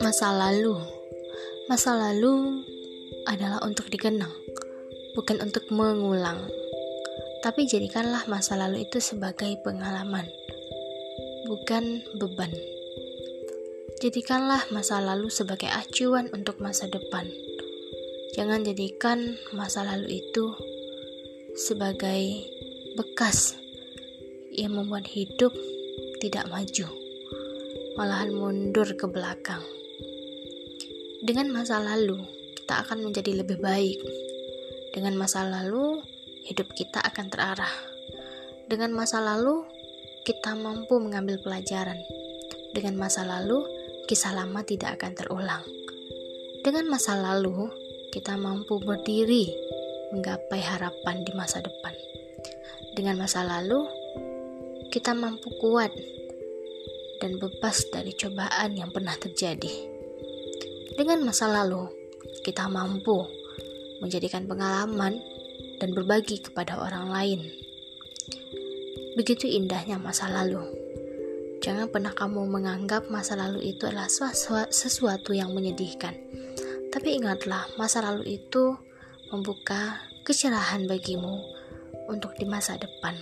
Masa lalu, masa lalu adalah untuk dikenang, bukan untuk mengulang. Tapi jadikanlah masa lalu itu sebagai pengalaman, bukan beban. Jadikanlah masa lalu sebagai acuan untuk masa depan. Jangan jadikan masa lalu itu sebagai bekas yang membuat hidup tidak maju, malahan mundur ke belakang. Dengan masa lalu, kita akan menjadi lebih baik. Dengan masa lalu, hidup kita akan terarah. Dengan masa lalu, kita mampu mengambil pelajaran. Dengan masa lalu, kisah lama tidak akan terulang. Dengan masa lalu, kita mampu berdiri menggapai harapan di masa depan. Dengan masa lalu, kita mampu kuat dan bebas dari cobaan yang pernah terjadi. Dengan masa lalu, kita mampu menjadikan pengalaman dan berbagi kepada orang lain. Begitu indahnya masa lalu. Jangan pernah kamu menganggap masa lalu itu adalah sesuatu yang menyedihkan. Tapi ingatlah, masa lalu itu membuka kecerahan bagimu untuk di masa depan.